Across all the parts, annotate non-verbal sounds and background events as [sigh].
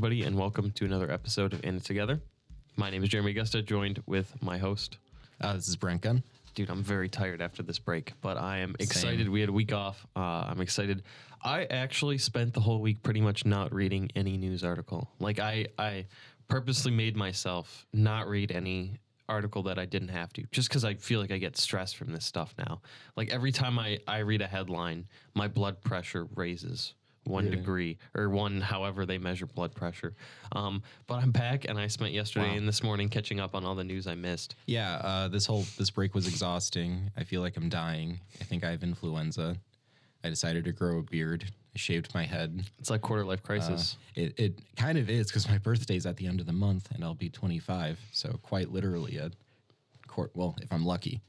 everybody, and welcome to another episode of In It Together. My name is Jeremy Augusta, joined with my host. Uh, this is Brent Gunn. Dude, I'm very tired after this break, but I am excited. We had a week off. Uh, I'm excited. I actually spent the whole week pretty much not reading any news article. Like I, I purposely made myself not read any article that I didn't have to, just because I feel like I get stressed from this stuff now. Like every time I, I read a headline, my blood pressure raises one Really? degree or one however they measure blood pressure. Um, but I'm back and I spent yesterday Wow. and this morning catching up on all the news I missed. Yeah, uh, this whole this break was exhausting. I feel like I'm dying. I think I have influenza. I decided to grow a beard. I shaved my head. It's like quarter life crisis. It it kind of is because my birthday's at the end of the month and I'll be 25. So quite literally a court. Well, if I'm lucky.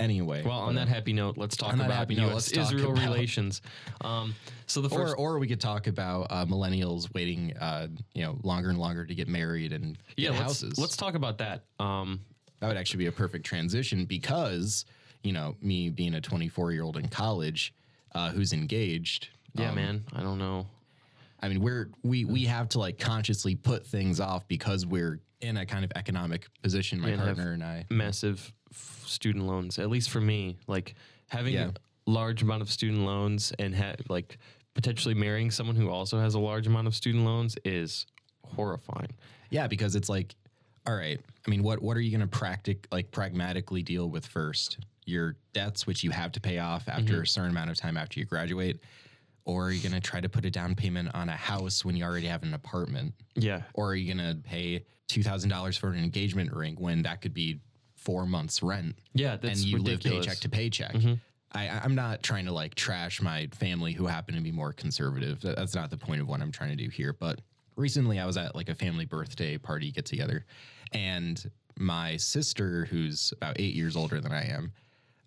Anyway. Well, on but, that uh, happy note, let's talk about happy note, U.S. let's talk Israel about- relations. Um, so the first, or or we could talk about uh, millennials waiting, uh, you know, longer and longer to get married and yeah, get let's, houses. let's talk about that. Um, that would actually be a perfect transition because you know me being a 24 year old in college uh, who's engaged yeah, um, man, I don't know. i mean we're we we have to like consciously put things off because we're in a kind of economic position my partner and i Massive f- student loans, at least for me, like having Yeah. a large amount of student loans and ha- like potentially marrying someone who also has a large amount of student loans is horrifying. yeah because it's like all right i mean what what are you going to practic like pragmatically deal with first your debts which you have to pay off after Mm-hmm. a certain amount of time after you graduate or are you going to try to put a down payment on a house when you already have an apartment Yeah, or are you going to pay $2,000 for an engagement ring when that could be four months rent yeah, that's and you ridiculous. Mm-hmm. live paycheck to paycheck? I, I'm not trying to like trash my family who happen to be more conservative. That's not the point of what I'm trying to do here. But recently I was at like a family birthday party get together and my sister, who's about eight years older than I am,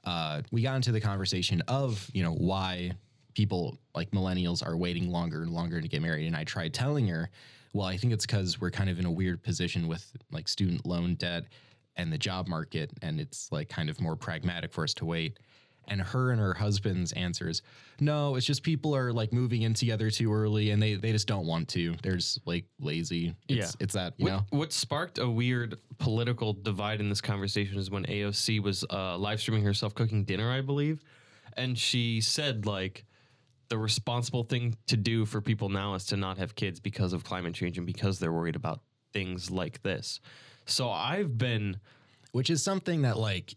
uh, we got into the conversation of you know why people like millennials are waiting longer and longer to get married and i tried telling her well i think it's because we're kind of in a weird position with like student loan debt and the job market and it's like kind of more pragmatic for us to wait and her and her husband's answer is no it's just people are like moving in together too early and they they just don't want to they're just like lazy it's, Yeah. it's that you What, know what sparked a weird political divide in this conversation is when AOC was uh, live streaming herself cooking dinner, I believe, and she said like the responsible thing to do for people now is to not have kids because of climate change and because they're worried about things like this. So I've been which is something that like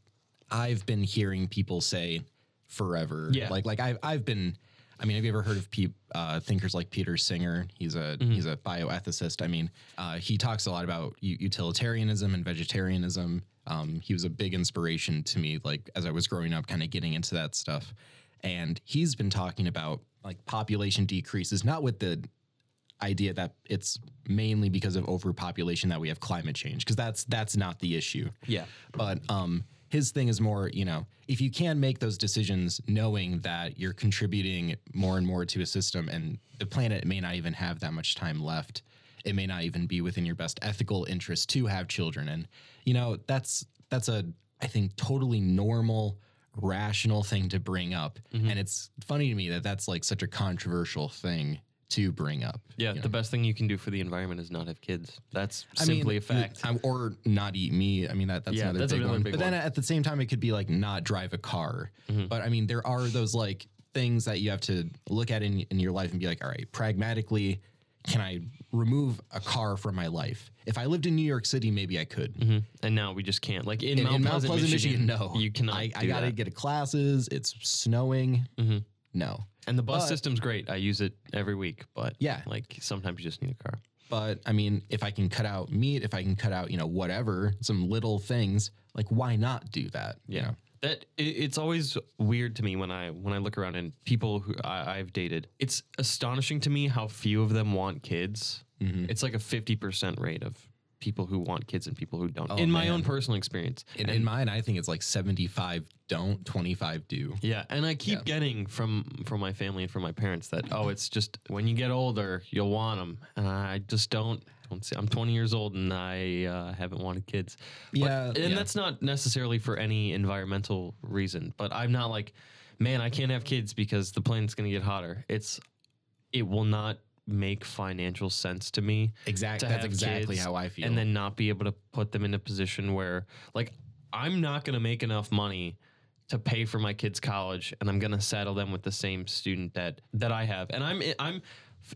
I've been hearing people say forever. Yeah. Like like I've I've been. I mean, have you ever heard of pe- uh, thinkers like Peter Singer? He's a he's a bioethicist. I mean, uh, he talks a lot about u- utilitarianism and vegetarianism. Um, he was a big inspiration to me, like as I was growing up, kind of getting into that stuff. And he's been talking about like population decreases, not with the idea that it's mainly because of overpopulation that we have climate change, because that's that's not the issue. Yeah. But um, his thing is more, you know, if you can make those decisions knowing that you're contributing more and more to a system and the planet may not even have that much time left, it may not even be within your best ethical interest to have children. And, you know, that's that's a I think totally normal rational thing to bring up and it's funny to me that that's like such a controversial thing to bring up yeah, you know? the best thing you can do for the environment is not have kids. That's I mean, simply a fact. um, or not eat meat. I mean, that that's Yeah, another that's big one. big but then at the same time, it could be like not drive a car. Mm-hmm. But I mean, there are those like things that you have to look at in, in your life and be like, all right, pragmatically, can I remove a car from my life? If I lived in New York City, maybe I could. Mhm. And now we just can't. Like in, In, Mount, in Mount Pleasant, Pleasant, Michigan, Michigan, no, you cannot. I, I gotta get to classes. It's snowing. Mhm. No. And the bus But- system's great. I use it every week, but Yeah. like sometimes you just need a car. But I mean, if I can cut out meat, if I can cut out, you know, whatever, some little things, like why not do that? you know? That it's always weird to me when I when I look around and people who I, I've dated. It's astonishing to me how few of them want kids. Mm-hmm. It's like a fifty percent rate of people who want kids and people who don't. Oh, in my man. own personal experience, In, in mine, I think it's like 75 don't, 25 do. Yeah, and I keep Yeah. getting from from my family and from my parents that oh, it's just when you get older, you'll want them, and I just don't. don't see, I'm 20 years old and I uh, haven't wanted kids. But- Yeah, and yeah. that's not necessarily for any environmental reason. But I'm not like, man, I can't have kids because the planet's gonna get hotter. It's it will not make financial sense to me. Exactly. to That's exactly how I feel. And then not be able to put them in a position where, like, I'm not going to make enough money to pay for my kids' college, and I'm going to saddle them with the same student debt that I have. And I'm I'm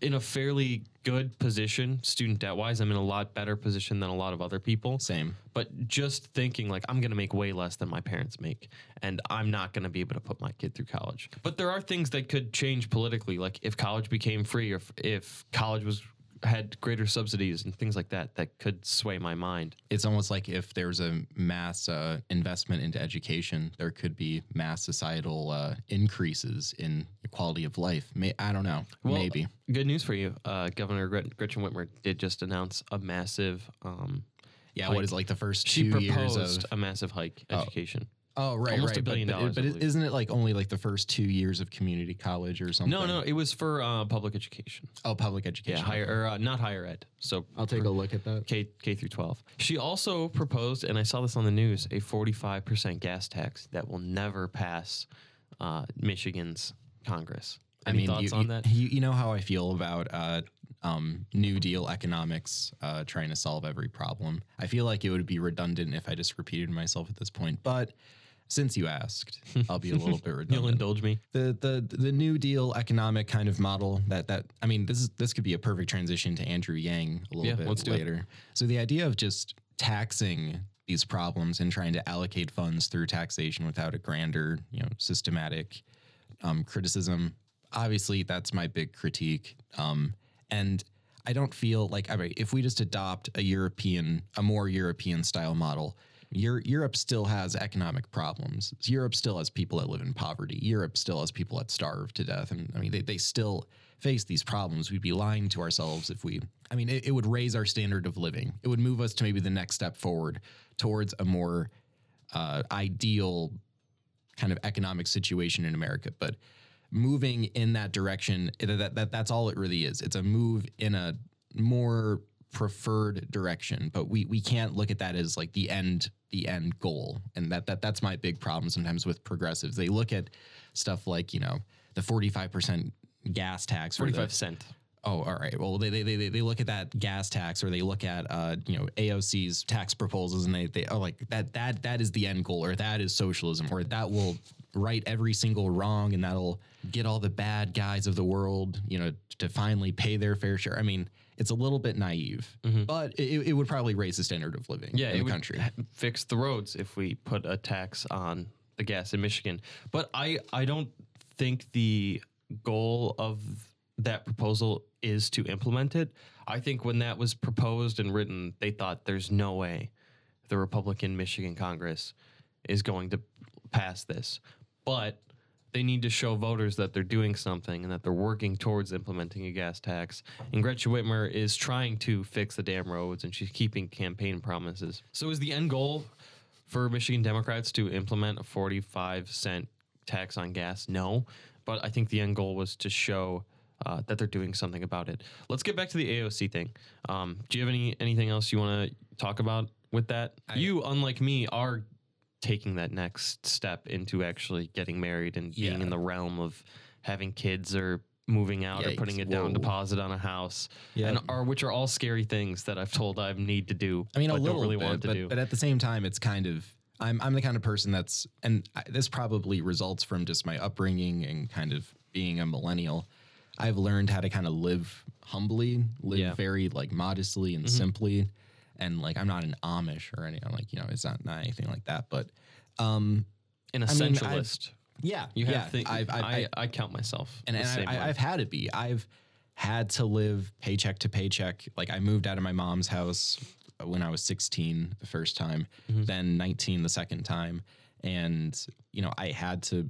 in a fairly good position, student debt wise. I'm in a lot better position than a lot of other people. Same. But just thinking like I'm going to make way less than my parents make, and I'm not going to be able to put my kid through college. But there are things that could change politically, like if college became free, or if, if college was had greater subsidies and things like that, that could sway my mind. It's almost like if there's a mass uh, investment into education, there could be mass societal uh, increases in quality of life. May, I don't know. Well, Maybe. Good news for you. Uh, Governor Gret- Gretchen Whitmer did just announce a massive. Um, Yeah. hike. What is it, like the first she two years proposed of? a massive hike education. Oh, right, almost right. a billion but, but, dollars, but isn't it like only like the first two years of community college or something? No, no, it was for uh, public education. Oh, public education. Yeah, higher or uh, not higher ed. So I'll take a look at that. K K through 12. She also proposed, and I saw this on the news, a 45% gas tax that will never pass uh, Michigan's Congress. Any thoughts you, on that? You, you know how I feel about uh, um, New Deal economics uh, trying to solve every problem. I feel like it would be redundant if I just repeated myself at this point, but since you asked, I'll be a little bit [laughs] You'll indulge me. the the the New Deal economic kind of model that that I mean this is this could be a perfect transition to Andrew Yang a little Yeah, bit let's do it. later. So the idea of just taxing these problems and trying to allocate funds through taxation without a grander, you know, systematic um, criticism. Obviously, that's my big critique. Um, and I don't feel like I mean, if we just adopt a European, a more European style model, Eur- Europe still has economic problems. Europe still has people that live in poverty. Europe still has people that starve to death. And I mean, they, they still face these problems. We'd be lying to ourselves if we, I mean, it, it would raise our standard of living. It would move us to maybe the next step forward towards a more uh, ideal kind of economic situation in America. But moving in that direction, that, that, that's all it really is. It's a move in a more preferred direction. But we we can't look at that as like the end the end goal. And that that that's my big problem sometimes with progressives. They look at stuff like, you know, the 45% gas tax 45 cent. Oh, all right. Well, they they, they, they look at that gas tax, or they look at uh, you know AOC's tax proposals, and they they are like that that that is the end goal, or that is socialism, or that will right every single wrong, and that'll get all the bad guys of the world, you know, to finally pay their fair share. I mean, it's a little bit naive, mm-hmm. but it, it would probably raise the standard of living Yeah, in it the would country. fix the roads if we put a tax on the gas in Michigan. But I I don't think the goal of that proposal is to implement it. I think when that was proposed and written, they thought there's no way the Republican Michigan Congress is going to pass this. But they need to show voters that they're doing something and that they're working towards implementing a gas tax. And Gretchen Whitmer is trying to fix the damn roads and she's keeping campaign promises. So is the end goal for Michigan Democrats to implement a 45 cent tax on gas? No. But I think the end goal was to show uh, that they're doing something about it. Let's get back to the AOC thing. Um, do you have any anything else you want to talk about with that? you, unlike me, are taking that next step into actually getting married and being in the realm of having kids or moving out or putting a down Whoa. deposit on a house Yeah. and are which are all scary things that I've told I need to do I mean, but a little don't really bit, want to but, do. but at the same time, it's kind of I'm I'm the kind of person that's and I, this probably results from just my upbringing and kind of being a millennial. I've learned how to kind of live humbly, live Yeah. very like modestly and mm-hmm. simply, and like I'm not an Amish or anything like you know it's not not anything like that. But um, An I mean, essentialist. yeah, you have yeah, I've, I've, I, I count myself and, and I, way. I've had to be. I've had to live paycheck to paycheck. Like I moved out of my mom's house when I was 16 the first time, Mm-hmm. then 19 the second time, and you know I had to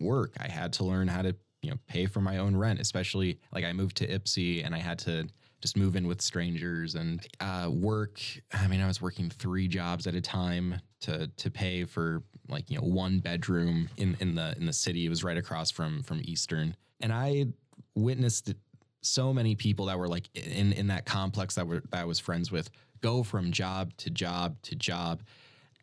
work. I had to learn how to you know pay for my own rent. Especially like I moved to Ypsi and I had to just move in with strangers and uh, work. I mean, I was working three jobs at a time to to pay for like you know one bedroom in in the in the city. It was right across from from Eastern, and I witnessed so many people that were like in in that complex that were that I was friends with go from job to job to job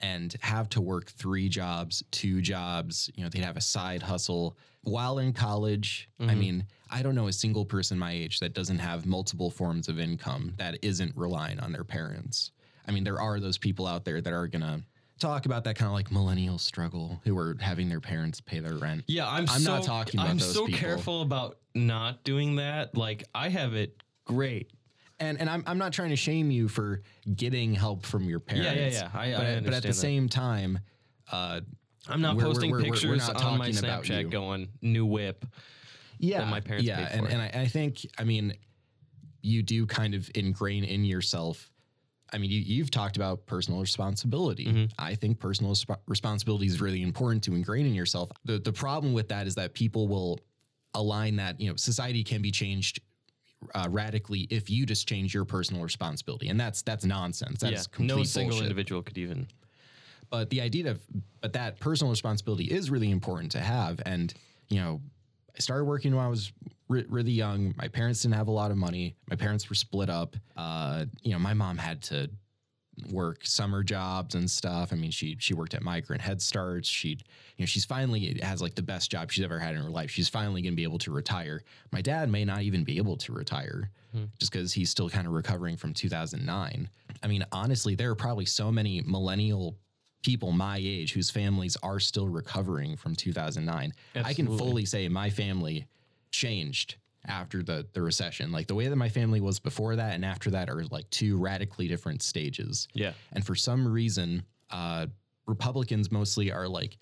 and have to work three jobs, two jobs. You know, they'd have a side hustle while in college. I mm-hmm. mean, I don't know a single person my age that doesn't have multiple forms of income that isn't relying on their parents. I mean, there are those people out there that are going to talk about that kind of like millennial struggle who are having their parents pay their rent. Yeah, I'm. I'm so, not talking about I'm those so people. careful about not doing that. Like I have it great. And and I'm I'm not trying to shame you for getting help from your parents. yeah. I- I but, but at the that. same time, uh, I'm not We're- posting we're- we're- pictures on my talking about you. Snapchat going new whip. yeah, my parents yeah, and and I, I think I mean, you do kind of ingrain in yourself. I mean, you, you've talked about personal responsibility. Mm-hmm. I think personal resp- responsibility is really important to ingrain in yourself. The the problem with that is that people will align that you know society can be changed uh, radically if you just change your personal responsibility, and that's that's nonsense. That's yeah, no single bullshit. individual could even. but the idea of but that personal responsibility is really important to have and you know i started working when i was re- really young my parents didn't have a lot of money my parents were split up uh, you know my mom had to work summer jobs and stuff. I mean she she worked at migrant head starts. She you know she's finally has like the best job she's ever had in her life. She's finally going to be able to retire. My dad may not even be able to retire hmm. just because he's still kind of recovering from 2009 i mean honestly there are probably so many millennial people my age whose families are still recovering from 2009 i can fully say my family changed after the the recession like the way that my family was before that and after that are like two radically different stages Yeah. and for some reason, uh, Republicans mostly are like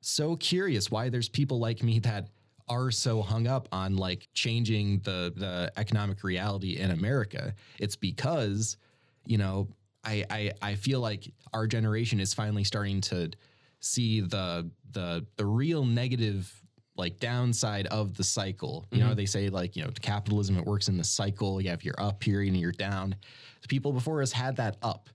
so curious why there's people like me that are so hung up on like changing the the economic reality in America. It's because, you know, I I, I feel like our generation is finally starting to see the the the real negative like downside of the cycle. You know, mm-hmm. they say like, you know, capitalism, it works in the cycle. You have your up period and you're down. The people before us had that up.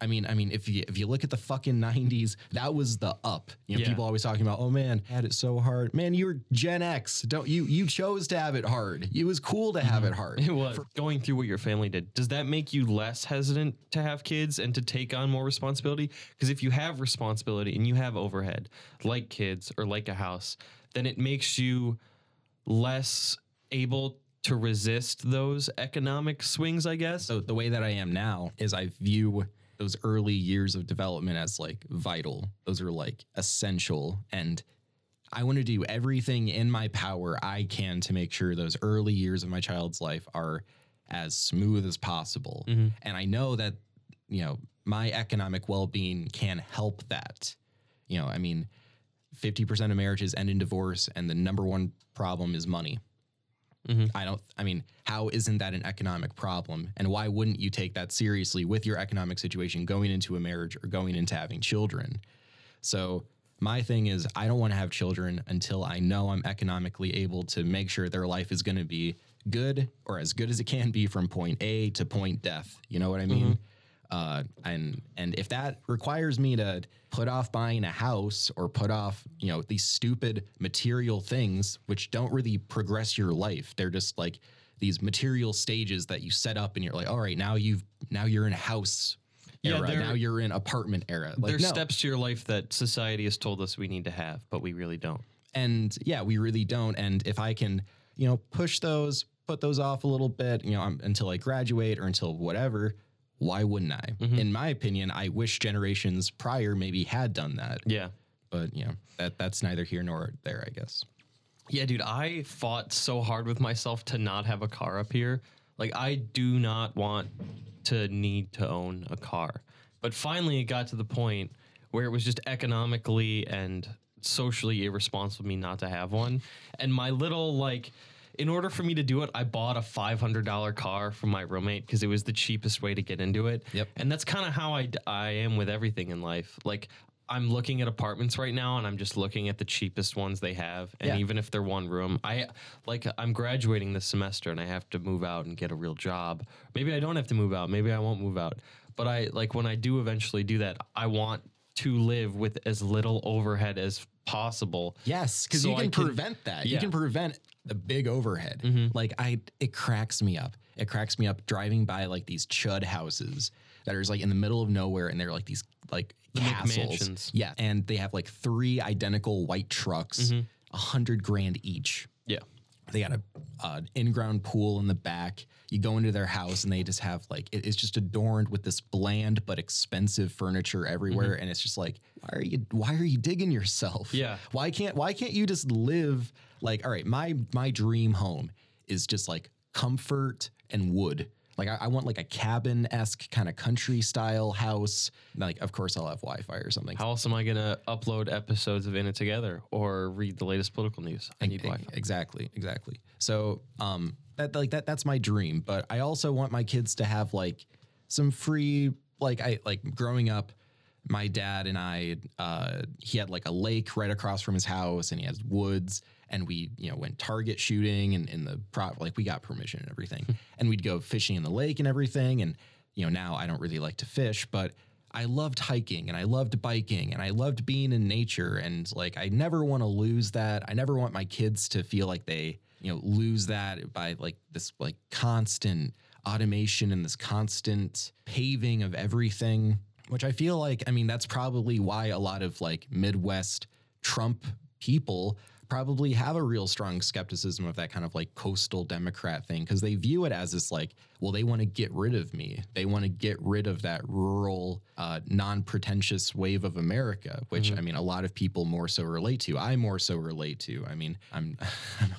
I mean, I mean, if you if you look at the fucking nineties, that was the up. You know, Yeah. people always talking about, oh man, had it so hard. Man, you were Gen X. Don't you you chose to have it hard. It was cool to have mm-hmm. it hard. [laughs] It was going through what your family did. Does that make you less hesitant to have kids and to take on more responsibility? Because if you have responsibility and you have overhead, like kids or like a house, then it makes you less able to resist those economic swings, I guess. So the way that I am now is I view those early years of development as like vital. Those are like essential and I want to do everything in my power I can to make sure those early years of my child's life are as smooth as possible. Mm-hmm. And I know that you know, my economic well-being can help that. You know, I mean, 50% of marriages end in divorce and the number one problem is money. Mm-hmm. I don't, I mean, how isn't that an economic problem? And why wouldn't you take that seriously with your economic situation going into a marriage or going into having children? So, my thing is, I don't want to have children until I know I'm economically able to make sure their life is going to be good or as good as it can be from point A to point death. You know what I mean? Mm-hmm. Uh, and and if that requires me to put off buying a house or put off you know these stupid material things which don't really progress your life they're just like these material stages that you set up and you're like all right now you've now you're in a house Yeah, era they're- now you're in apartment era like There's no. steps to your life that society has told us we need to have, but we really don't. and yeah we really don't and if i can you know push those put those off a little bit you know until i graduate or until whatever why wouldn't i Mm-hmm. in my opinion i wish generations prior maybe had done that Yeah. but you know that that's neither here nor there i guess Yeah, dude, I fought so hard with myself to not have a car up here. Like, I do not want to need to own a car. But finally, it got to the point where it was just economically and socially irresponsible of me not to have one. And my little, like, in order for me to do it, I bought a $500 car from my roommate because it was the cheapest way to get into it. Yep. And that's kind of how I, I am with everything in life. Like, I'm looking at apartments right now and I'm just looking at the cheapest ones they have. And Yeah. even if they're one room, I like I'm graduating this semester and I have to move out and get a real job. Maybe I don't have to move out. Maybe I won't move out. But I like when I do eventually do that, I want to live with as little overhead as possible. yes because So you can can- prevent that you yeah. Mm-hmm. can prevent the big overhead like i it cracks me up it cracks me up driving by like these chud houses that are like in the middle of nowhere, and they're like these like castles. McMansions. Yeah, and they have like three identical white trucks, a hundred grand each. Yeah. They got a uh, in-ground pool in the back. You go into their house and they just have like it- it's just adorned with this bland but expensive furniture everywhere, and it's just like, why are you why are you digging yourself? Yeah. Why can't why can't you just live like all right? My my dream home is just like comfort and wood. Like I, I want like a cabin esque kind of country style house. Like of course I'll have Wi Fi or something. How else am I going to upload episodes of In It Together or read the latest political news? I need E- Wi-Fi. Exactly, exactly. So, um, that like that that's my dream. But I also want my kids to have like some free, like I like growing up. My dad and I, uh, he had like a lake right across from his house, and he has woods. And we, you know, went target shooting, and in the pro, like we got permission and everything, hmm. and we'd go fishing in the lake and everything. And you know, now I don't really like to fish, but I loved hiking and I loved biking and I loved being in nature and like I never want to lose that. I never want my kids to feel like they, you know, lose that by like this like constant automation and this constant paving of everything, which I feel like I mean that's probably why a lot of like Midwest Trump people probably have a real strong skepticism of that kind of like coastal democrat thing because they view it as this like well they want to get rid of me. They want to get rid of that rural uh, non-pretentious wave of america which i mean a lot of people more so relate to. I more so relate to. I mean i'm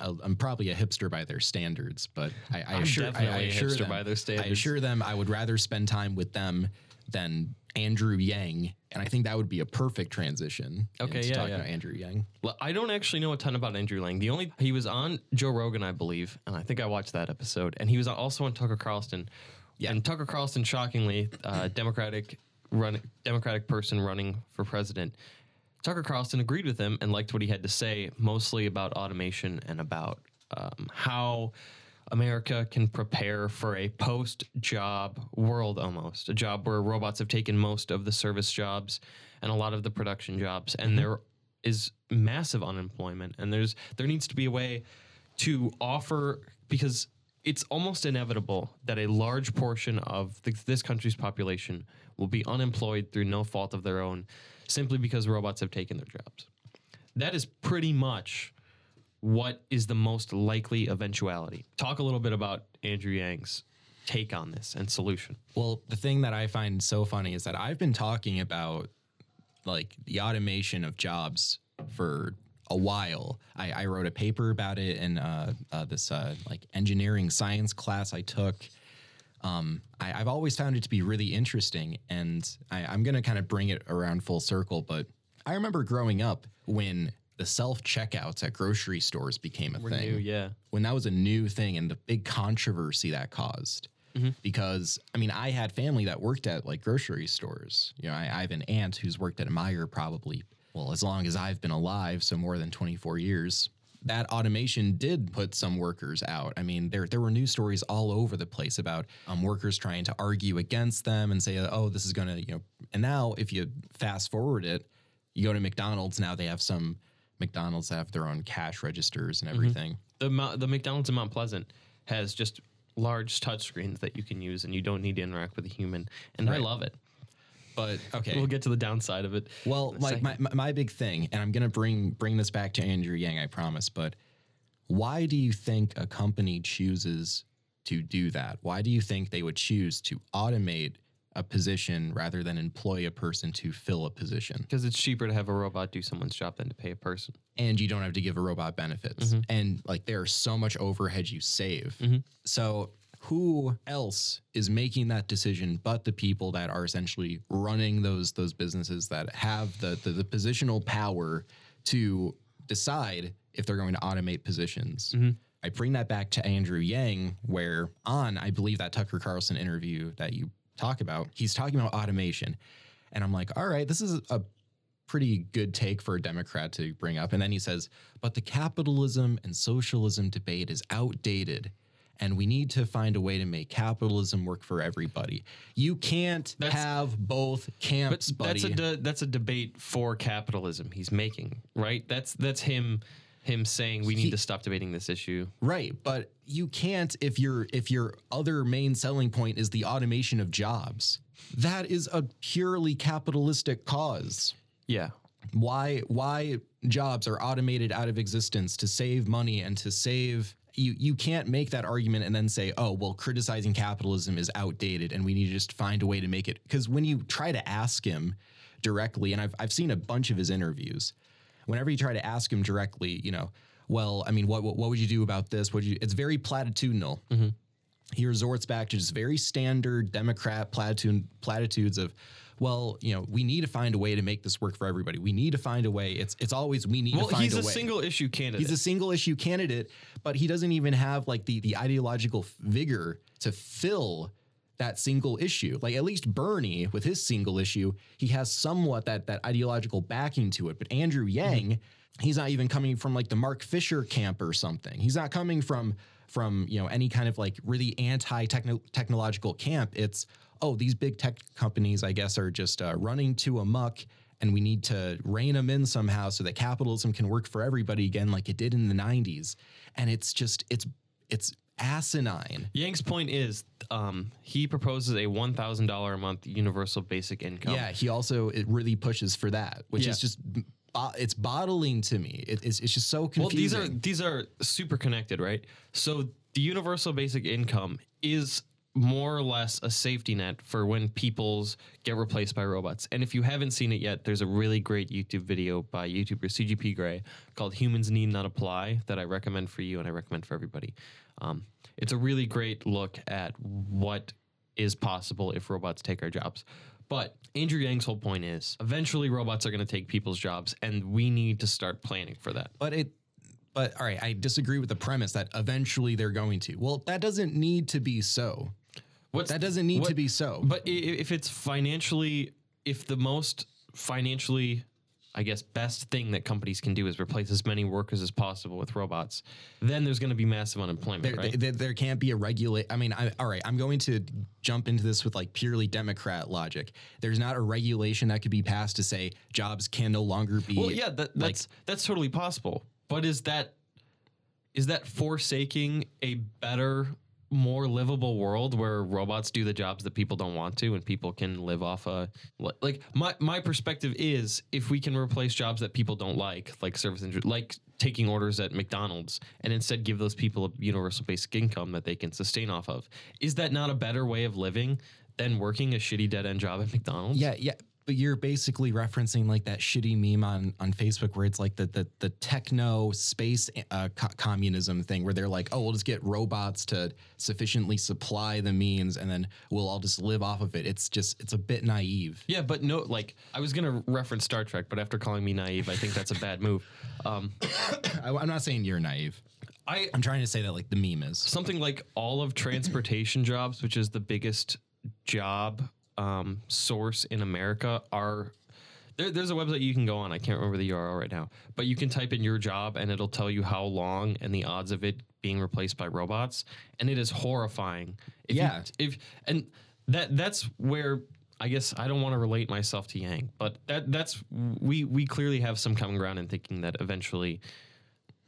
[laughs] i'm probably a hipster by their standards but i, I I'm assure, I, I assure hipster them, by their i assure them i would rather spend time with them than andrew yang and i think that would be a perfect transition Okay, yeah, talking yeah. about andrew yang Well, I don't actually know a ton about Andrew Yang. The only he was on Joe Rogan, I believe, and I think I watched that episode. And he was also on Tucker Carlson. Yeah. And Tucker Carlson, shockingly, uh, [clears throat] Democratic run Democratic person running for president. Tucker Carlson agreed with him and liked what he had to say, mostly about automation and about um, how America can prepare for a post-job world, almost a job where robots have taken most of the service jobs and a lot of the production jobs, and mm-hmm. there is massive unemployment, and there's there needs to be a way to offer because it's almost inevitable that a large portion of the, this country's population will be unemployed through no fault of their own, simply because robots have taken their jobs. That is pretty much what is the most likely eventuality. Talk a little bit about Andrew Yang's take on this and solution. Well, the thing that I find so funny is that I've been talking about like the automation of jobs for a while. I, I wrote a paper about it in uh, uh, this uh, like engineering science class I took. Um, I, I've always found it to be really interesting, and I, I'm going to kind of bring it around full circle. But I remember growing up when the self checkouts at grocery stores became a thing New, yeah. when that was a new thing and the big controversy that caused. Because I mean, I had family that worked at like grocery stores. You know, I, I have an aunt who's worked at a Meijer probably well as long as I've been alive, so more than twenty four years. That automation did put some workers out. I mean, there there were news stories all over the place about um, workers trying to argue against them and say, "Oh, this is going to," you know. And now, if you fast forward it, you go to McDonald's now. They have some McDonald's have their own cash registers and mm-hmm. everything. The Mo- the McDonald's in Mount Pleasant has just large touchscreens that you can use, and you don't need to interact with a human. And I love it. But okay, We'll get to the downside of it. Well, like my, my my big thing, and I'm gonna bring bring this back to Andrew Yang, I promise. But why do you think a company chooses to do that? Why do you think they would choose to automate a position rather than employ a person to fill a position? because it's cheaper to have a robot do someone's job than to pay a person. And you don't have to give a robot benefits, Mm-hmm. and like there's so much overhead you save. So who else is making that decision but the people that are essentially running those those businesses that have the the, the positional power to decide if they're going to automate positions. I bring that back to Andrew Yang, where on I believe that Tucker Carlson interview that you talk about, he's talking about automation, and I'm like, all right, this is a pretty good take for a Democrat to bring up. And then he says, but the capitalism and socialism debate is outdated. And we need to find a way to make capitalism work for everybody. You can't That's- have both camps, buddy. that's a de- that's a debate for capitalism he's making, right? That's that's him him saying we need to stop debating this issue. Right, but you can't if your if your other main selling point is the automation of jobs. That is a purely capitalistic cause. Yeah. Why why jobs are automated out of existence to save money and to save you you can't make that argument and then say, "Oh, well, criticizing capitalism is outdated and we need to just find a way to make it." Because when you try to ask him directly, and I've I've seen a bunch of his interviews, whenever you try to ask him directly, you know, well, I mean, what what, what would you do about this? What you? It's very platitudinal. Mm-hmm. He resorts back to just very standard Democrat platitude platitudes of, well, you know, we need to find a way to make this work for everybody. We need to find a way. It's it's always we need Well, to find a a way. He's a single issue candidate. He's a single issue candidate, but he doesn't even have like the the ideological vigor to fill that single issue. Like at least Bernie with his single issue, he has somewhat that that ideological backing to it. But Andrew Yang, he's not even coming from like the Mark Fisher camp or something. He's not coming from from you know any kind of like really anti technological camp. It's oh these big tech companies I guess are just uh, running to amok and we need to rein them in somehow so that capitalism can work for everybody again like it did in the 90s and it's just it's it's asinine Yang's point is um, he proposes a one thousand dollar a month universal basic income. yeah he also it really pushes for that which Yeah. is just bo- it's bottling to me it, it's, it's just so confusing. Well, these are these are super connected, right? So the universal basic income is more or less a safety net for when people's get replaced by robots. And if you haven't seen it yet, there's a really great YouTube video by YouTuber CGP Grey called "Humans Need Not Apply" that I recommend for you and I recommend for everybody. Um, it's a really great look at what is possible if robots take our jobs. But Andrew Yang's whole point is eventually robots are going to take people's jobs, and we need to start planning for that. but it but all right i disagree with the premise that eventually they're going to well that doesn't need to be so What's that doesn't need to be so But if it's financially, if the most financially, I guess, best thing that companies can do is replace as many workers as possible with robots, then there's going to be massive unemployment, there, right? there, there can't be a regulate. I mean, I, all right, I'm going to jump into this with like purely Democrat logic. There's not a regulation that could be passed to say jobs can no longer be. well, yeah, that, like- that's that's totally possible. But is that is that forsaking a better, more livable world where robots do the jobs that people don't want to, and people can live off a like my my perspective is if we can replace jobs that people don't like, like service industry, like taking orders at McDonald's, and instead give those people a universal basic income that they can sustain off of, is that not a better way of living than working a shitty dead end job at McDonald's? Yeah, yeah. But you're basically referencing like that shitty meme on, on Facebook where it's like the the, the techno space uh, co- communism thing where they're like, oh, we'll just get robots to sufficiently supply the means and then we'll all just live off of it. It's just it's a bit naive. Yeah, but no, like I was gonna reference Star Trek, but after calling me naive, I think that's a bad move. Um, [coughs] I, I'm not saying you're naive. I I'm trying to say that like the meme is. something like all of transportation jobs, which is the biggest job um, source in America, are there, there's a website you can go on. I can't remember the URL right now, but you can type in your job and it'll tell you how long and the odds of it being replaced by robots, and it is horrifying. If you- Yeah. if and that that's where. I guess I don't want to relate myself to Yang, but that that's we we clearly have some common ground in thinking that eventually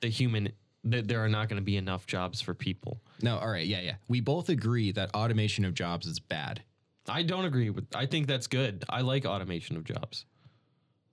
the human that there are not going to be enough jobs for people. No, all right, yeah, yeah. We both agree that automation of jobs is bad. I don't agree with. I think that's good. I like automation of jobs.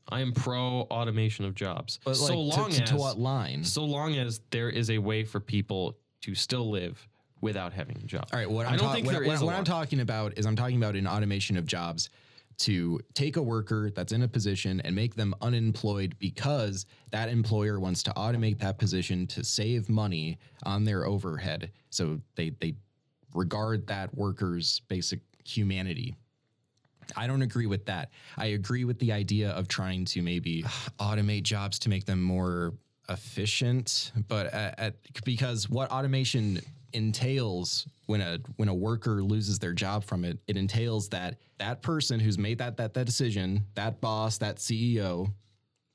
I am pro automation of jobs. But so to- long to, as to what line? so long as there is a way for people to still live without having a job. All right, what I I'm, don't ta- think what, there what- is a what I'm talking about is I'm talking about an automation of jobs to take a worker that's in a position and make them unemployed because that employer wants to automate that position to save money on their overhead. So they they regard that worker's basic humanity. I don't agree with that. I agree with the idea of trying to maybe automate jobs to make them more efficient, but at, at, because what automation entails when a when a worker loses their job from it, it entails that that person who's made that that that decision, that boss, that CEO,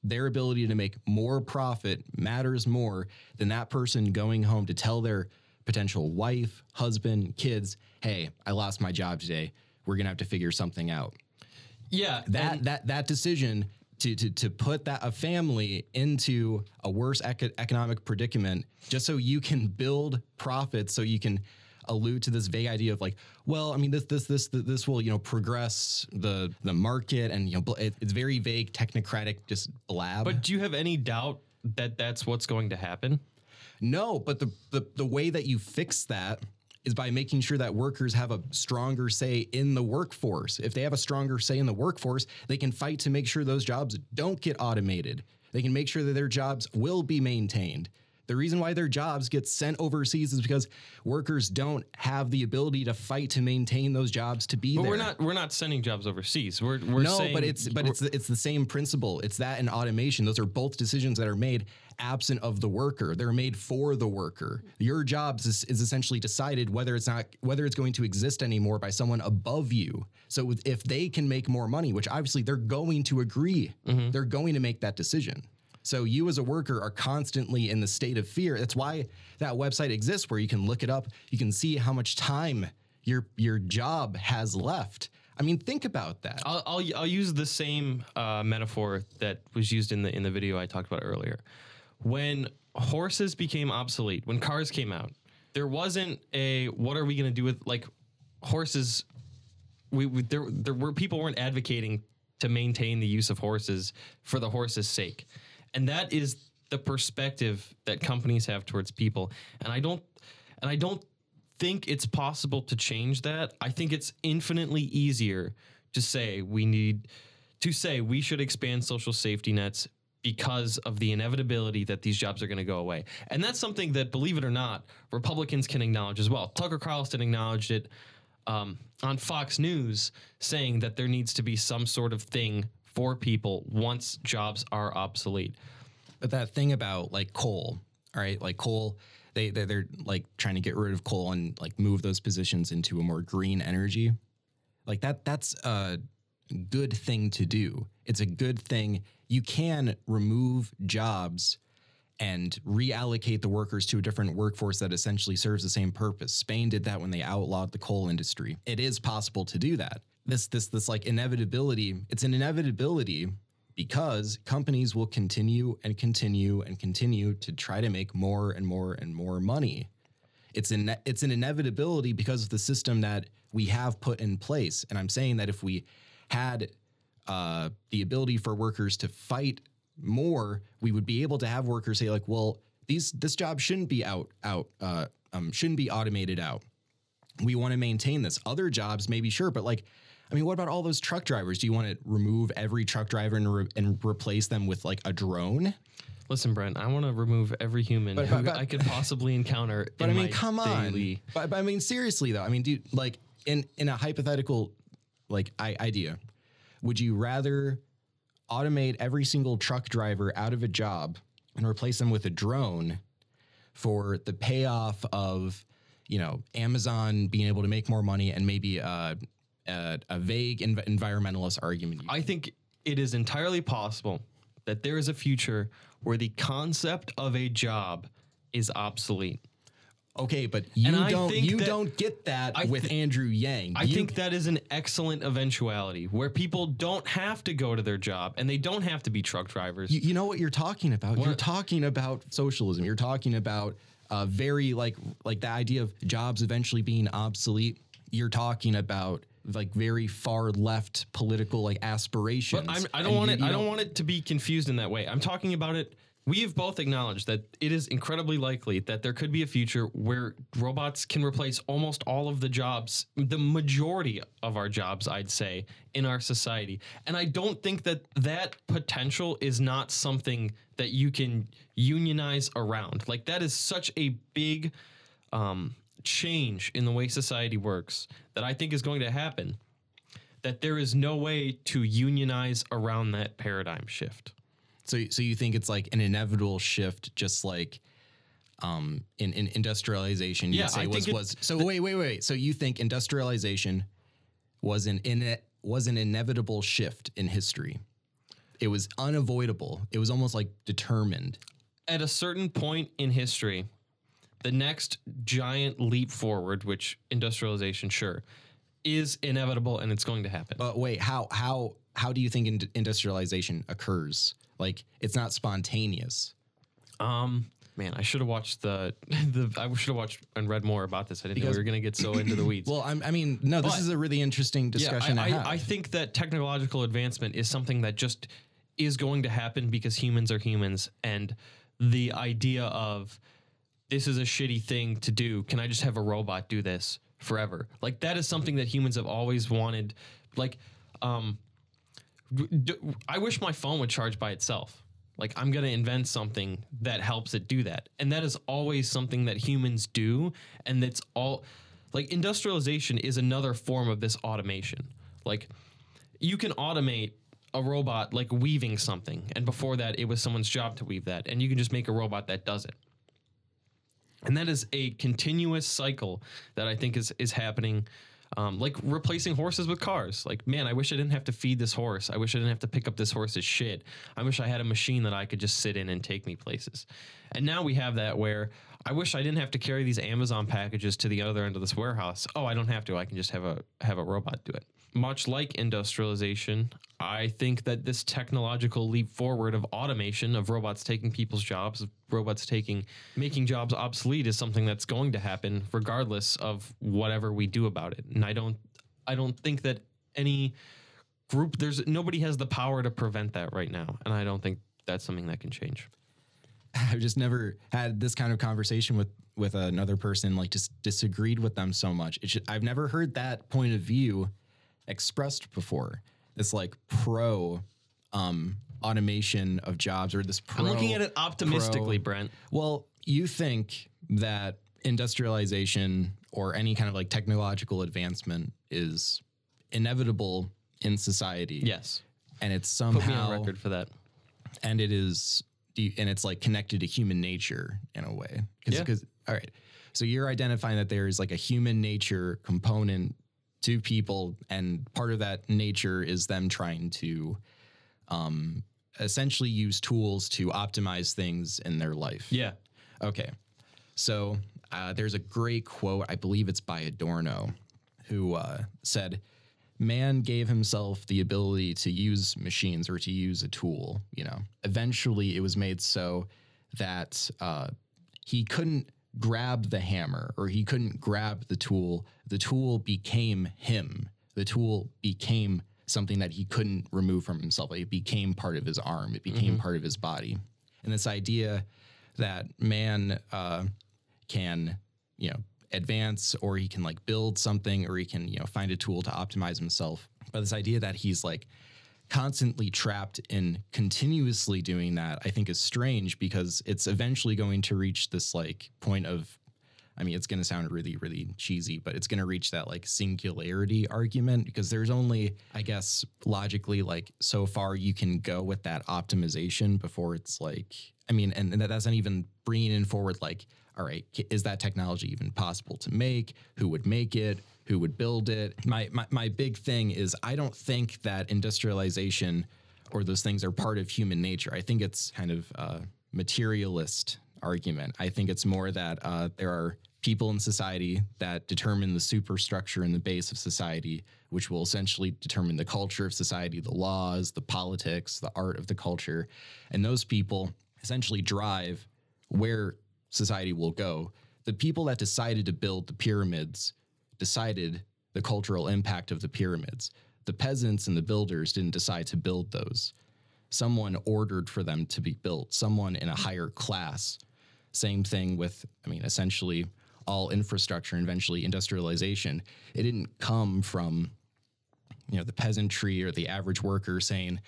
their ability to make more profit matters more than that person going home to tell their potential wife, husband, kids, "Hey, I lost my job today. We're going to have to figure something out." Yeah, That and- that that decision to to to put that a family into a worse eco- economic predicament just so you can build profits so you can allude to this vague idea of like well i mean this this this this will you know progress the the market and you know it, it's very vague technocratic just blab But do you have any doubt that that's what's going to happen? No but the, the the way that you fix that is by making sure that workers have a stronger say in the workforce. If they have a stronger say in the workforce they can fight to make sure those jobs don't get automated. They can make sure that their jobs will be maintained the reason why their jobs get sent overseas is because workers don't have the ability to fight to maintain those jobs to be But there we're not we're not sending jobs overseas. We're we're no, but it's but it's the, it's the same principle. It's that and automation. Those are both decisions that are made absent of the worker. They're made for the worker. Your jobs is, is essentially decided whether it's not whether it's going to exist anymore by someone above you. So if they can make more money, which obviously they're going to agree, Mm-hmm. they're going to make that decision. So you as a worker are constantly in the state of fear. That's why that website exists where you can look it up. You can see how much time your your job has left. I mean, think about that. I'll, I'll I'll use the same uh, metaphor that was used in the in the video I talked about earlier. When horses became obsolete, when cars came out, there wasn't a what are we going to do with like horses? We, we there there were people weren't advocating to maintain the use of horses for the horses' sake, and that is the perspective that companies have towards people. And I don't and I don't think it's possible to change that. I think it's infinitely easier to say we need to say we should expand social safety nets because of the inevitability that these jobs are going to go away. And that's something that, believe it or not, Republicans can acknowledge as well. Tucker Carlson acknowledged it um, on Fox News, saying that there needs to be some sort of thing for people once jobs are obsolete. But that thing about like coal, all right, like coal, they they're, they're like trying to get rid of coal and like move those positions into a more green energy. Like that that's a good thing to do. It's a good thing. You can remove jobs and reallocate the workers to a different workforce that essentially serves the same purpose. Spain did that when they outlawed the coal industry. It is possible to do that. This this this like inevitability, it's an inevitability because companies will continue and continue and continue to try to make more and more and more money. It's an it's an inevitability because of the system that we have put in place. And I'm saying that if we had uh, the ability for workers to fight more, we would be able to have workers say like, well, these this job shouldn't be out out uh, um, shouldn't be automated out. We want to maintain this. Other jobs, maybe sure, but like, I mean, what about all those truck drivers? Do you want to remove every truck driver and, re- and replace them with like a drone? Listen, Brent, I want to remove every human But- who but- but- I could possibly encounter. [laughs] But in I mean, my come on. daily- But, but I mean, seriously though, I mean, dude, like in in a hypothetical like I, idea, would you rather automate every single truck driver out of a job and replace them with a drone for the payoff of you know Amazon being able to make more money and maybe uh, a, a vague env- environmentalist argument? I think it is entirely possible that there is a future where the concept of a job is obsolete. okay, but you I don't think you that- don't get that I with thi- Andrew Yang. I You- think that is an excellent eventuality where people don't have to go to their job and they don't have to be truck drivers. You, you know what you're talking about. You're talking about socialism. You're talking about uh, very like like the idea of jobs eventually being obsolete. You're talking about like very far left political like aspirations. But I'm, I don't And want you- it. you I don't want it to be confused in that way. I'm talking about it. We have both acknowledged that it is incredibly likely that there could be a future where robots can replace almost all of the jobs, the majority of our jobs, I'd say, in our society. And I don't think that that potential is not something that you can unionize around. Like that is such a big um, change in the way society works that I think is going to happen that there is no way to unionize around that paradigm shift. So so you think it's like an inevitable shift, just like um in, in industrialization Yeah, say I was think was so wait wait wait. So you think industrialization was an in was an inevitable shift in history? It was unavoidable. It was almost like determined. At a certain point in history, the next giant leap forward, which industrialization, sure, is inevitable and it's going to happen. But wait, how how how do you think ind- industrialization occurs? Like it's not spontaneous. Um, man, I should have watched the [laughs] the. I should have watched and read more about this. I didn't know we were going to get so [clears throat] into the weeds. Well, I'm, I mean, no, this But- is a really interesting discussion yeah, I. I, I think that technological advancement is something that just is going to happen because humans are humans, and the idea of this is a shitty thing to do. Can I just have a robot do this forever? Like that is something that humans have always wanted. Like, um, I wish my phone would charge by itself. Like I'm gonna invent something that helps it do that, and that is always something that humans do, and that's all. Like industrialization is another form of this automation. Like you can automate a robot like weaving something, and before that, it was someone's job to weave that, and you can just make a robot that does it. And that is a continuous cycle that I think is is happening. Um, like replacing horses with cars. Like, man, I wish I didn't have to feed this horse. I wish I didn't have to pick up this horse's shit. I wish I had a machine that I could just sit in and take me places. And now we have that where I wish I didn't have to carry these Amazon packages to the other end of this warehouse. Oh, I don't have to. I can just have a have a robot do it. Much like industrialization, I think that this technological leap forward of automation, of robots taking people's jobs, of robots taking making jobs obsolete is something that's going to happen regardless of whatever we do about it. And I don't I don't think that any group there's nobody has the power to prevent that right now. And I don't think that's something that can change. [laughs] I've just never had this kind of conversation with with another person. Like, just disagreed with them so much. I've never heard that point of view expressed before. This like pro um, automation of jobs or this pro. I'm looking at it optimistically, pro- Brent. Well, you think that industrialization or any kind of like technological advancement is inevitable in society. Yes. And it's Put me somehow on record for that. and it is do- and it's like connected to human nature in a way because Yeah. all right so you're identifying that there is like a human nature component to people and part of that nature is them trying to um essentially use tools to optimize things in their life Yeah. Okay. So uh, there's a great quote, I believe it's by Adorno, who uh, said, Man gave himself the ability to use machines or to use a tool. You know, eventually it was made so that uh, he couldn't grab the hammer or he couldn't grab the tool. The tool became him. The tool became something that he couldn't remove from himself. It became part of his arm, it became part of his body. And this idea that man uh, can, you know, advance or he can like build something or he can, you know, find a tool to optimize himself. But this idea that he's like constantly trapped in continuously doing that, I think is strange because it's eventually going to reach this like point of I mean, it's going to sound really, really cheesy, but it's going to reach that like singularity argument because there's only, I guess, logically, like so far you can go with that optimization before it's like, I mean, and, and that's not even bringing in forward, like, all right, is that technology even possible to make? Who would make it? Who would build it? My, my, my big thing is I don't think that industrialization or those things are part of human nature. I think it's kind of a materialist argument. I think it's more that uh, there are people in society that determine the superstructure and the base of society, which will essentially determine the culture of society, the laws, the politics, the art of the culture. And those people essentially drive where society will go. The people that decided to build the pyramids decided the cultural impact of the pyramids. The peasants and the builders didn't decide to build those. Someone ordered for them to be built, someone in a higher class. Same thing with, I mean, essentially all infrastructure and eventually industrialization. It didn't come from, you know, the peasantry or the average worker saying,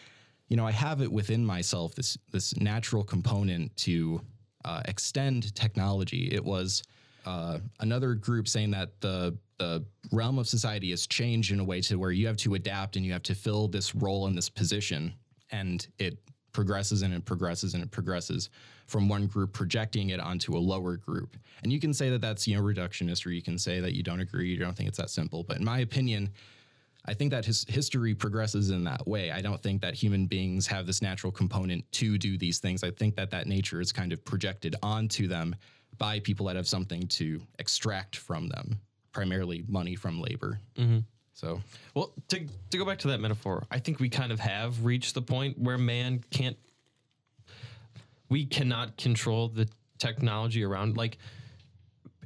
you know, I have it within myself this this natural component to uh, extend technology. It was uh, another group saying that the the realm of society has changed in a way to where you have to adapt and you have to fill this role in this position, and it progresses and it progresses and it progresses from one group projecting it onto a lower group. And you can say that that's you know reductionist, or you can say that you don't agree, you don't think it's that simple. But in my opinion, I think that his history progresses in that way. I don't think that human beings have this natural component to do these things. I think that that nature is kind of projected onto them by people that have something to extract from them, primarily money from labor. Mm-hmm. So Well, to to go back to that metaphor, I think we kind of have reached the point where man can't we cannot control the technology around like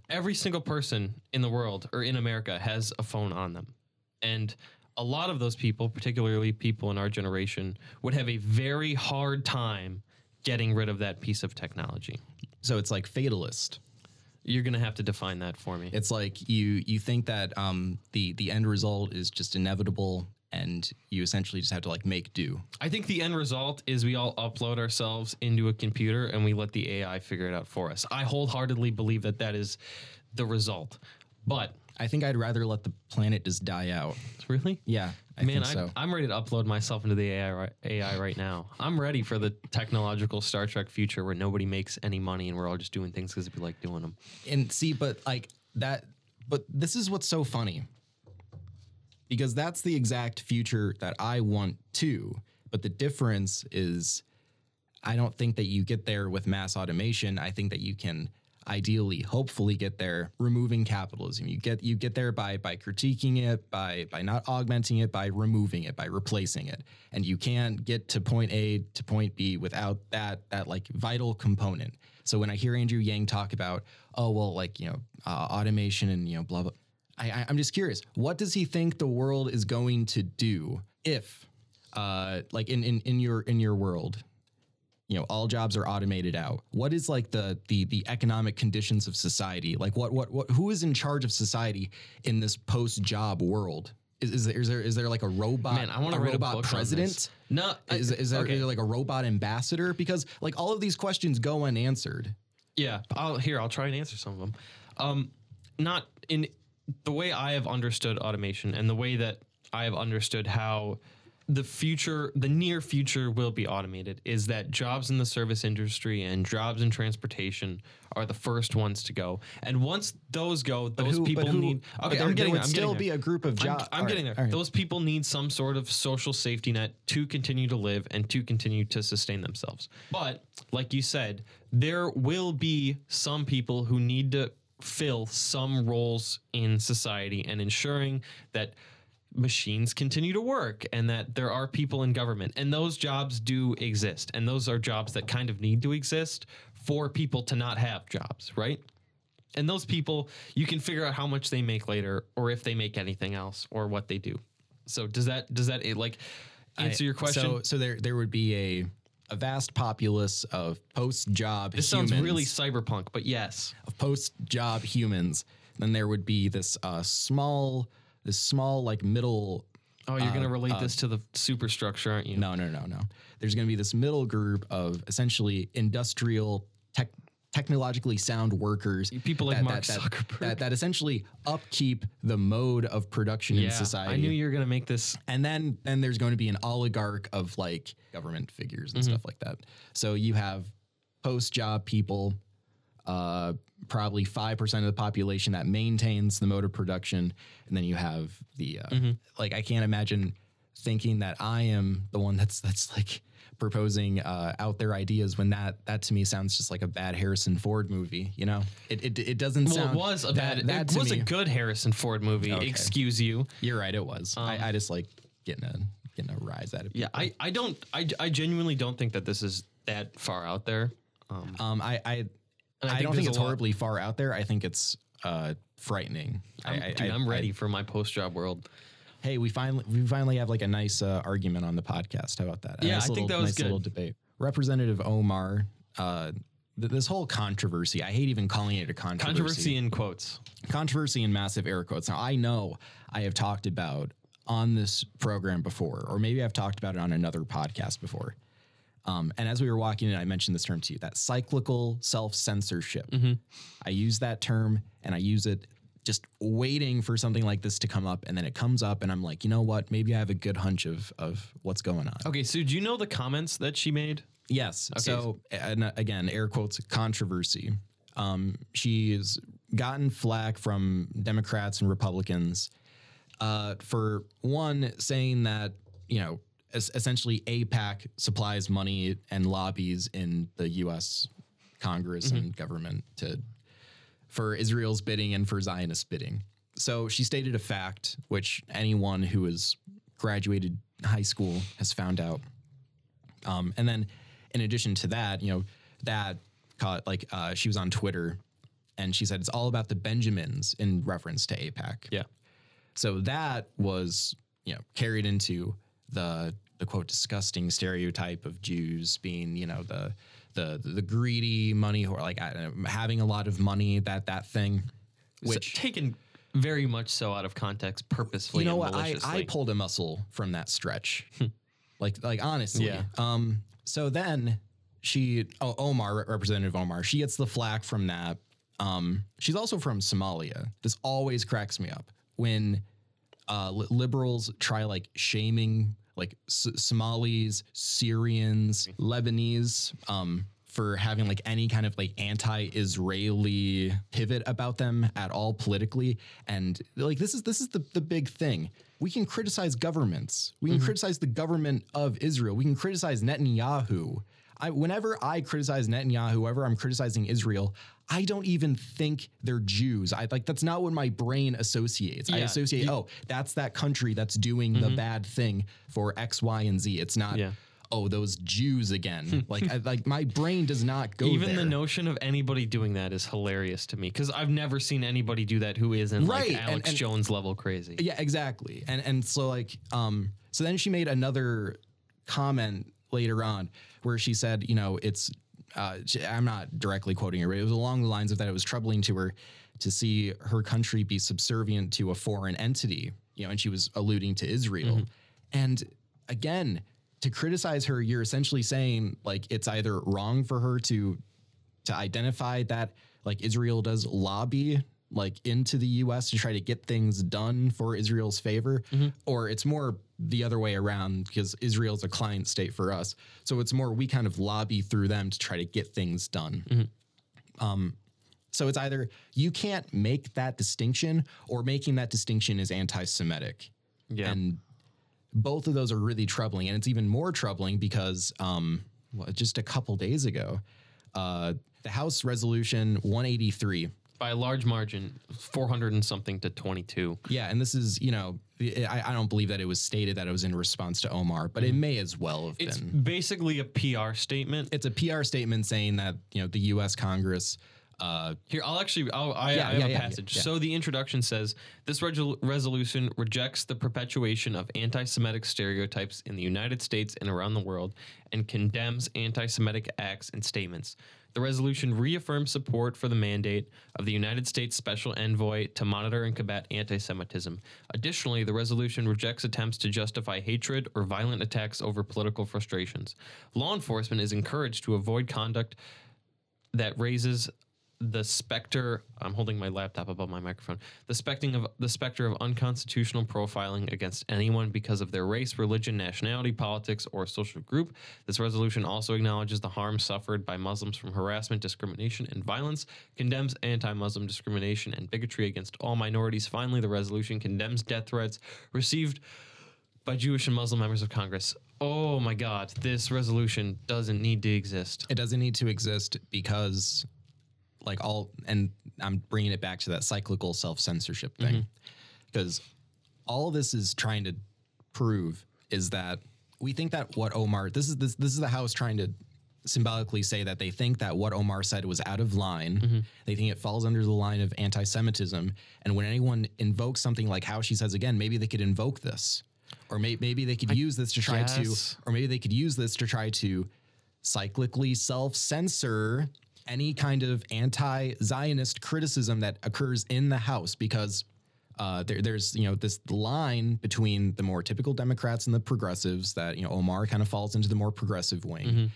every single person in the world or in America has a phone on them. And a lot of those people, particularly people in our generation, would have a very hard time getting rid of that piece of technology. so it's like fatalist. You're going to have to define that for me. It's like you you think that um, the the end result is just inevitable, and you essentially just have to like make do. I think the end result is we all upload ourselves into a computer and we let the AI figure it out for us. I wholeheartedly believe that that is the result. But I think I'd rather let the planet just die out. really, Yeah, I man, think so. I, I'm ready to upload myself into the AI right, AI right now. I'm ready for the technological Star Trek future where nobody makes any money and we're all just doing things because we like doing them. and see, but like that, but this is what's so funny because that's the exact future that I want too. But the difference is, I don't think that you get there with mass automation. I think that you can ideally, hopefully, get there removing capitalism. You get you get there by by critiquing it, by by not augmenting it, by removing it, by replacing it. And you can't get to point A to point B without that that like vital component. So when I hear Andrew Yang talk about, oh well, like you know, uh, automation and you know, blah blah. I, I'm just curious. What does he think the world is going to do if, uh, like in, in in your in your world, you know, all jobs are automated out? What is like the the the economic conditions of society? Like what what what who is in charge of society in this post job world? Is, is there is there is there like a robot? Man, I want a to write a robot book president. No, I- Is, is there, okay. is there like a robot ambassador? Because like all of these questions go unanswered. Yeah, I'll here. I'll try and answer some of them. Um, not in the way I have understood automation and the way that I have understood how the future, the near future, will be automated. Is that jobs in the service industry and jobs in transportation are the first ones to go, and once those go, those who- people who- need. Okay, there- I'm getting. there would I'm still getting be a group of I'm- jobs. I'm, getting there. Those people need some sort of social safety net to continue to live and to continue to sustain themselves. But like you said, there will be some people who need to fill some roles in society and ensuring that machines continue to work and that there are people in government. And those jobs do exist. And those are jobs that kind of need to exist for people to not have jobs right? And those people you can figure out how much they make later or if they make anything else or what they do. So does that does that like answer your question? So, so there there would be a a vast populace of post job. this sounds really cyberpunk but yes. Of post job humans. Then there would be this uh, small this small like middle. oh you're going to uh, relate this uh, to the superstructure aren't you No, no, no, no. There's going to be this middle group of essentially industrial tech. Technologically sound workers, People like that, Mark that, that, Zuckerberg. that, that essentially upkeep the mode of production in yeah society. i knew you were going to make this and then then there's going to be an oligarch of like government figures and mm-hmm. stuff like that. So you have post job people, uh, probably five percent of the population that maintains the mode of production, and then you have the uh, like I can't imagine thinking that I am the one that's that's like proposing uh, out there ideas when that that to me sounds just like a bad Harrison Ford movie. You know, it it, it doesn't well sound. it was a that, bad that it was me, a good harrison ford movie Okay. excuse you You're right. It was. I, I just like getting a getting a rise out of yeah i i don't i i genuinely don't think that this is that far out there um Um, I I, I I, think don't think it's lot- horribly far out there. I think it's uh, frightening. I'm, I, I, dude, I, I'm I- ready for my post job world hey, we finally we finally have like a nice uh, argument on the podcast. How about that? A Yeah, nice I think little, that was nice little good. debate. Representative Omar. Uh, th- this whole controversy, I hate even calling it a controversy. controversy in quotes controversy in massive air quotes. Now, I know I have talked about on this program before, or maybe I've talked about it on another podcast before. Um, and as we were walking in, I mentioned this term to you that cyclical self censorship. I use that term and I use it just waiting for something like this to come up. And then it comes up, and I'm like, you know what? Maybe I have a good hunch of, of what's going on. okay so do you know the comments that she made Yes. So, and uh, again, air quotes controversy. Um, she's gotten flack from Democrats and Republicans uh, for one saying that you know essentially AIPAC supplies money and lobbies in the U.S. Congress and government to for Israel's bidding and for Zionist bidding. so she stated a fact, which anyone who has graduated high school has found out. Um, and then, in addition to that, you know, that caught like uh, she was on Twitter, and she said it's all about the Benjamins in reference to AIPAC. Yeah. So that was you know carried into the the quote disgusting stereotype of Jews being you know the the the greedy money or like I don't know, having a lot of money that that thing Which taken very much so out of context, purposefully. you know and what I. I pulled a muscle from that stretch like like honestly Yeah. um so then she oh, Omar representative Omar she gets the flack from that um she's also from Somalia this always cracks me up when uh li- liberals try like shaming like S- Somalis Syrians Lebanese um for having like any kind of like anti-Israeli pivot about them at all politically. And like this is this is the the big thing. We can criticize governments. We can criticize the government of Israel. We can criticize Netanyahu I, whenever I criticize Netanyahu, whoever I'm criticizing Israel, I don't even think they're Jews. I like that's not what my brain associates. I Yeah, associate, oh, that's that country that's doing the bad thing for X, Y, and Z. It's not, Yeah. oh, those Jews again. [laughs] like, I, like my brain does not go Even there. the notion of anybody doing that is hilarious to me because I've never seen anybody do that who isn't Right, like and- Alex and- Jones level crazy. Yeah, exactly. And and so like um so then she made another comment later on where she said, you know, it's uh I'm not directly quoting her, but it was along the lines of that it was troubling to her to see her country be subservient to a foreign entity, you know, and she was alluding to Israel. And again, to criticize her, you're essentially saying like it's either wrong for her to to identify that like Israel does lobby like into the US to try to get things done for Israel's favor or it's more the other way around because Israel's a client state for us. So it's more we kind of lobby through them to try to get things done. Um so it's either you can't make that distinction or making that distinction is anti-Semitic. Yeah. And both of those are really troubling. And it's even more troubling because um, well, just a couple days ago, uh, the House Resolution 183. By a large margin, 400 and something to 22. Yeah, and this is, you know, I, I don't believe that it was stated that it was in response to Omar, but it mm-hmm. may as well have It's been. basically a PR statement. It's a PR statement saying that, you know, the U.S. Congress. Uh, Here, I'll actually, I'll, I, Yeah, I have yeah, a yeah, passage. So the introduction says this resol- resolution rejects the perpetuation of anti-Semitic stereotypes in the United States and around the world, and condemns anti-Semitic acts and statements. The resolution reaffirms support for the mandate of the United States Special Envoy to monitor and combat anti-Semitism. Additionally, the resolution rejects attempts to justify hatred or violent attacks over political frustrations. Law enforcement is encouraged to avoid conduct that raises the specter I'm holding my laptop above my microphone. The specting of the specter of unconstitutional profiling against anyone because of their race, religion, nationality, politics, or social group. This resolution also acknowledges the harm suffered by Muslims from harassment, discrimination, and violence, condemns anti-Muslim discrimination and bigotry against all minorities. Finally, the resolution condemns death threats received by Jewish and Muslim members of Congress. Oh my God, this resolution doesn't need to exist. it doesn't need to exist because like all and i'm bringing it back to that cyclical self-censorship thing. Mm-hmm. Because all this is trying to prove is that we think that what omar this is this, this is the house trying to symbolically say that they think that what omar said was out of line. Mm-hmm. They think it falls under the line of anti-semitism. And when anyone invokes something like how she says again maybe they could invoke this. Or may, maybe they could use this to try guess. to or maybe they could use this to try to cyclically self censor any kind of anti Zionist criticism that occurs in the House because. Uh, there, there's you know this line between the more typical Democrats and the progressives that you know Omar kind of falls into the more progressive wing,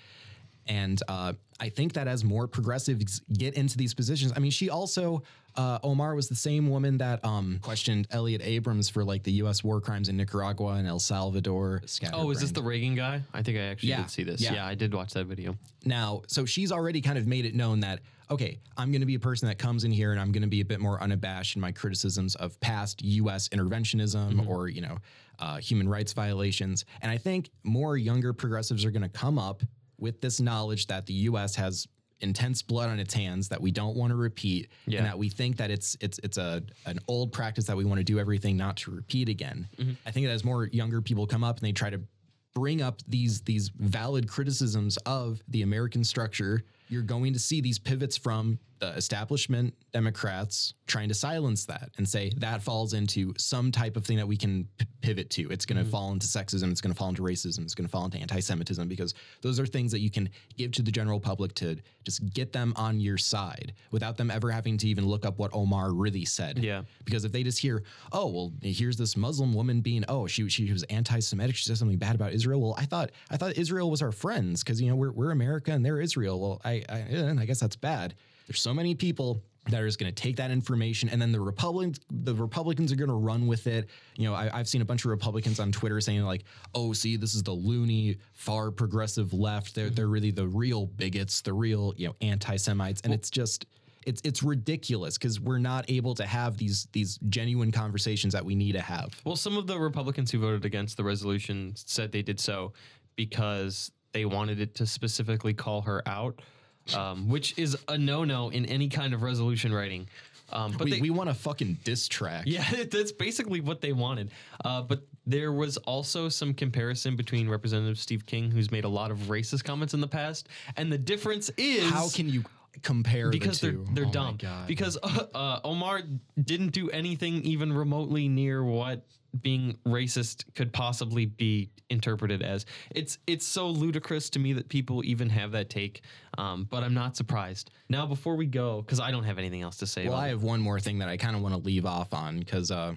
and uh, I think that as more progressives get into these positions, I mean, she also uh, Omar was the same woman that um, questioned Elliott Abrams for like the U.S. war crimes in Nicaragua and El Salvador. Oh, is this the Reagan guy? I think I actually Yeah, did see this. yeah. Yeah. I did watch that video. Now, so she's already kind of made it known that, okay, I'm going to be a person that comes in here and I'm going to be a bit more unabashed in my criticisms of past U.S. interventionism or, you know, uh, human rights violations. And I think more younger progressives are going to come up with this knowledge that the U.S. has intense blood on its hands that we don't want to repeat Yeah. and that we think that it's it's it's a an old practice that we want to do everything not to repeat again. Mm-hmm. I think that as more younger people come up and they try to bring up these these valid criticisms of the American structure, you're going to see these pivots from the establishment Democrats trying to silence that and say that falls into some type of thing that we can p- pivot to. It's going to mm-hmm. fall into sexism, it's going to fall into racism, it's going to fall into anti-Semitism because those are things that you can give to the general public to just get them on your side without them ever having to even look up what Omar really said. Yeah. Because if they just hear, oh, well, here's this Muslim woman being, oh, she she was anti-Semitic, she said something bad about Israel. Well, I thought I thought Israel was our friends because you know we're we're America and they're Israel. Well, I I, I guess that's bad. There's so many people that are just going to take that information and then the Republicans the Republicans are going to run with it. You know, I, I've seen a bunch of Republicans on Twitter saying like, "Oh, see, this is the loony, far progressive left. They're they're really the real bigots, the real you know anti-Semites," and it's just it's it's ridiculous because we're not able to have these these genuine conversations that we need to have. Well, some of the Republicans who voted against the resolution said they did so because they wanted it to specifically call her out, um, which is a no-no in any kind of resolution writing. Um, but we, they, we want a fucking diss track. yeah, [laughs] that's basically what they wanted. Uh, but there was also some comparison between Representative Steve King, who's made a lot of racist comments in the past, and the difference is How can you compare because the they're they're Oh dumb. Because [laughs] uh, uh, Omar didn't do anything even remotely near what being racist could possibly be interpreted as. It's it's so ludicrous to me that people even have that take. Um, but I'm not surprised. Now, before we go, because I don't have anything else to say. well, I it. have one more thing that I kind of want to leave off on because uh,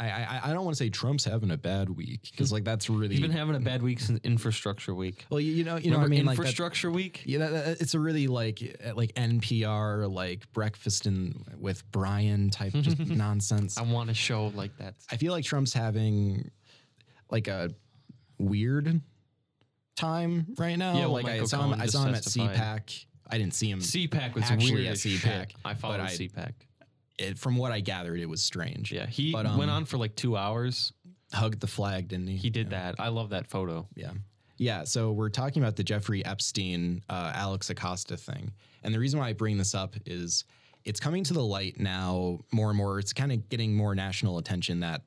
I, I I don't want to say Trump's having a bad week because like that's really He's been having a bad week since Infrastructure Week. well you, you know you know Remember what I mean like that, Infrastructure Week? yeah, that, that- it's a really like uh, like NPR like breakfast and with Brian type just [laughs] nonsense. I want a show like that. I feel like Trump's having like a weird time right now. Yeah, well, like I saw him, I saw him at. CPAC. I didn't see him CPAC was Actually, weird at CPAC. I followed I- CPAC. It, from what I gathered, it was strange. Yeah, he But, um, went on for like two hours. Hugged the flag, didn't he? He did that. I love that photo. Yeah. Yeah. So we're talking about the Jeffrey Epstein, uh, Alex Acosta thing. And the reason why I bring this up is it's coming to the light now more and more. It's kind of getting more national attention that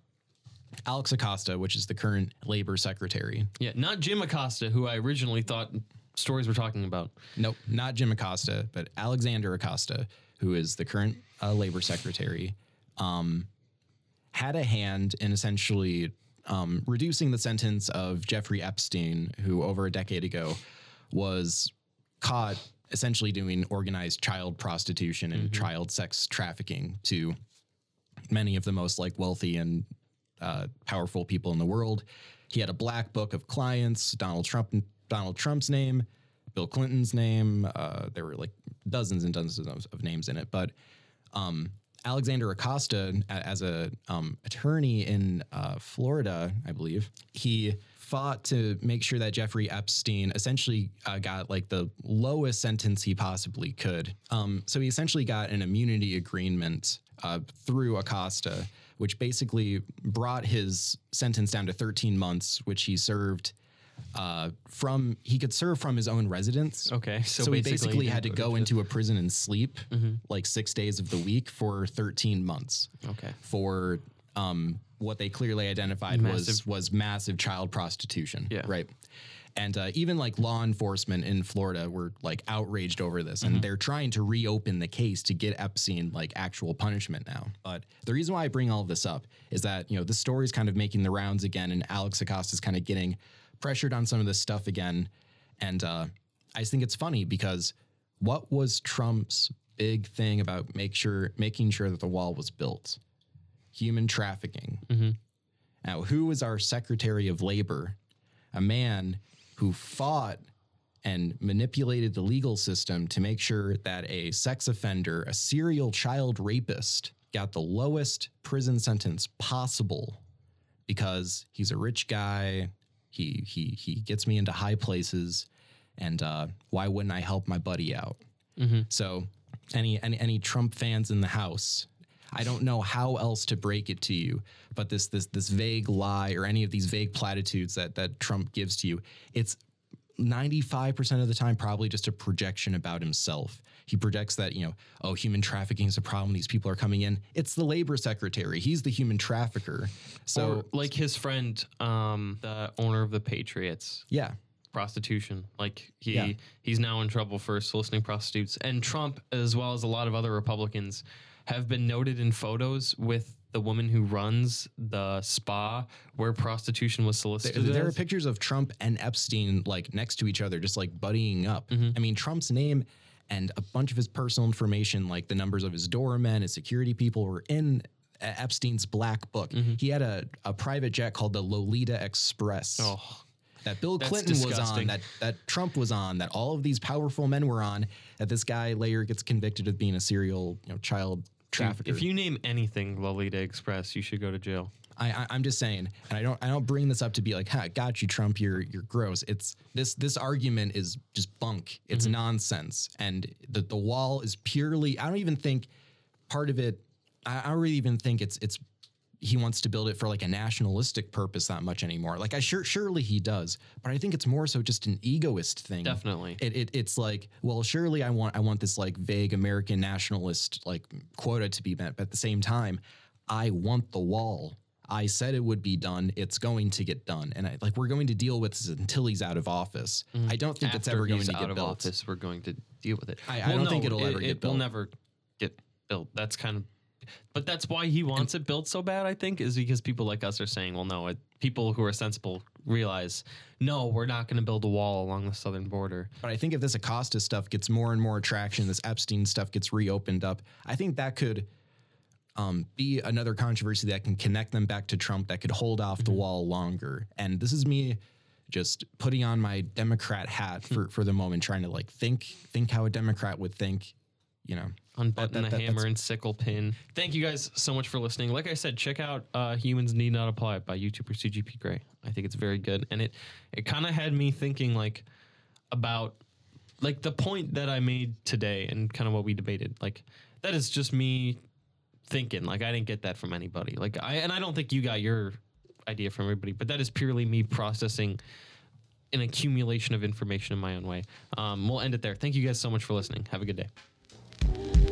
Alex Acosta, which is the current labor secretary, Yeah, not Jim Acosta, who I originally thought stories were talking about. Nope, not Jim Acosta, but Alexander Acosta, who is the current uh, labor secretary, um, had a hand in essentially um, reducing the sentence of Jeffrey Epstein, who over a decade ago was caught essentially doing organized child prostitution and child sex trafficking to many of the most like wealthy and uh, powerful people in the world. He had a black book of clients, Donald Trump, Donald Trump's name, Bill Clinton's name. Uh, there were like dozens and dozens of, of names in it, but um, Alexander Acosta, as a um, attorney in uh, Florida, I believe, he fought to make sure that Jeffrey Epstein essentially uh, got like the lowest sentence he possibly could. Um, so he essentially got an immunity agreement uh, through Acosta, which basically brought his sentence down to 13 months, which he served uh, from he could serve from his own residence. Okay, so So, he basically basically had to go go to into a prison and sleep Mm-hmm. like six days of the week for 13 months Okay. for um, what they clearly identified was Massive- was massive child prostitution. Yeah. Right. And uh, even like law enforcement in Florida were like outraged over this, Mm-hmm. and they're trying to reopen the case to get Epstein like actual punishment now. But the reason why I bring all of this up is that you know the story is kind of making the rounds again, and Alex Acosta is kind of getting pressured on some of this stuff again, and uh, I just think it's funny because what was Trump's big thing about make sure making sure that the wall was built? Human trafficking. Now, who was our Secretary of Labor? A man who fought and manipulated the legal system to make sure that a sex offender, a serial child rapist, got the lowest prison sentence possible because he's a rich guy. He he he gets me into high places, and uh, why wouldn't I help my buddy out? So, any, any any Trump fans in the house, I don't know how else to break it to you, but this this this vague lie or any of these vague platitudes that that Trump gives to you, it's 95% of the time probably just a projection about himself. He projects that, you know, oh, human trafficking is a problem. These people are coming in. It's the labor secretary. He's the human trafficker. So, Or like his friend, um, the owner of the Patriots, yeah. prostitution. Like he Yeah. he's now in trouble for soliciting prostitutes. And Trump, as well as a lot of other Republicans, have been noted in photos with the woman who runs the spa where prostitution was solicited. there are pictures of Trump and Epstein like next to each other, just like buddying up. Mm-hmm. I mean, Trump's name and a bunch of his personal information, like the numbers of his doormen, his security people, were in Epstein's black book. Mm-hmm. He had a, a private jet called the Lolita Express. Oh, that Bill Clinton was on, that that Trump was on, that all of these powerful men were on, that this guy later gets convicted of being a serial, you know, child trafficker. if you name anything Lolita Express, you should go to jail. I, I I'm just saying, and I don't I don't bring this up to be like, ha, got you, Trump, you're you're gross. It's this this argument is just bunk. It's mm-hmm. nonsense, and the the wall is purely. I don't even think part of it. I, I don't really even think it's it's he wants to build it for like a nationalistic purpose that much anymore. Like I sure surely he does, but I think it's more so just an egoist thing. Definitely. It, it it's like, well, surely I want I want this like vague American nationalist like quota to be met, but at the same time, I want the wall. I said it would be done. It's going to get done, and I, like we're going to deal with this until he's out of office. Mm-hmm. I don't think it's ever going he's to out get of built. office, we're going to deal with it. I- I don't think it'll ever it, get it will never get built. That's kind of, but that's why he wants it built so bad. I think is because people like us are saying, well, no. It, people who are sensible realize, no, we're not going to build a wall along the southern border. But I think if this Acosta stuff gets more and more traction, this Epstein stuff gets reopened up, I think that could um, be another controversy that can connect them back to Trump, that could hold off the wall longer. And this is me just putting on my Democrat hat for, [laughs] for the moment, trying to like think think how a Democrat would think, you know. Unbutton that- the that- hammer and sickle pin. Thank you guys so much for listening. Like I said, check out uh, "Humans Need Not Apply" by YouTuber CGP Grey. I think it's very good, and it it kind of had me thinking like about like the point that I made today and kind of what we debated. Like that is just me thinking. Like I didn't get that from anybody. Like I and I don't think you got your idea from everybody, but that is purely me processing an accumulation of information in my own way. Um, we'll end it there. Thank you guys so much for listening. Have a good day. Thank you.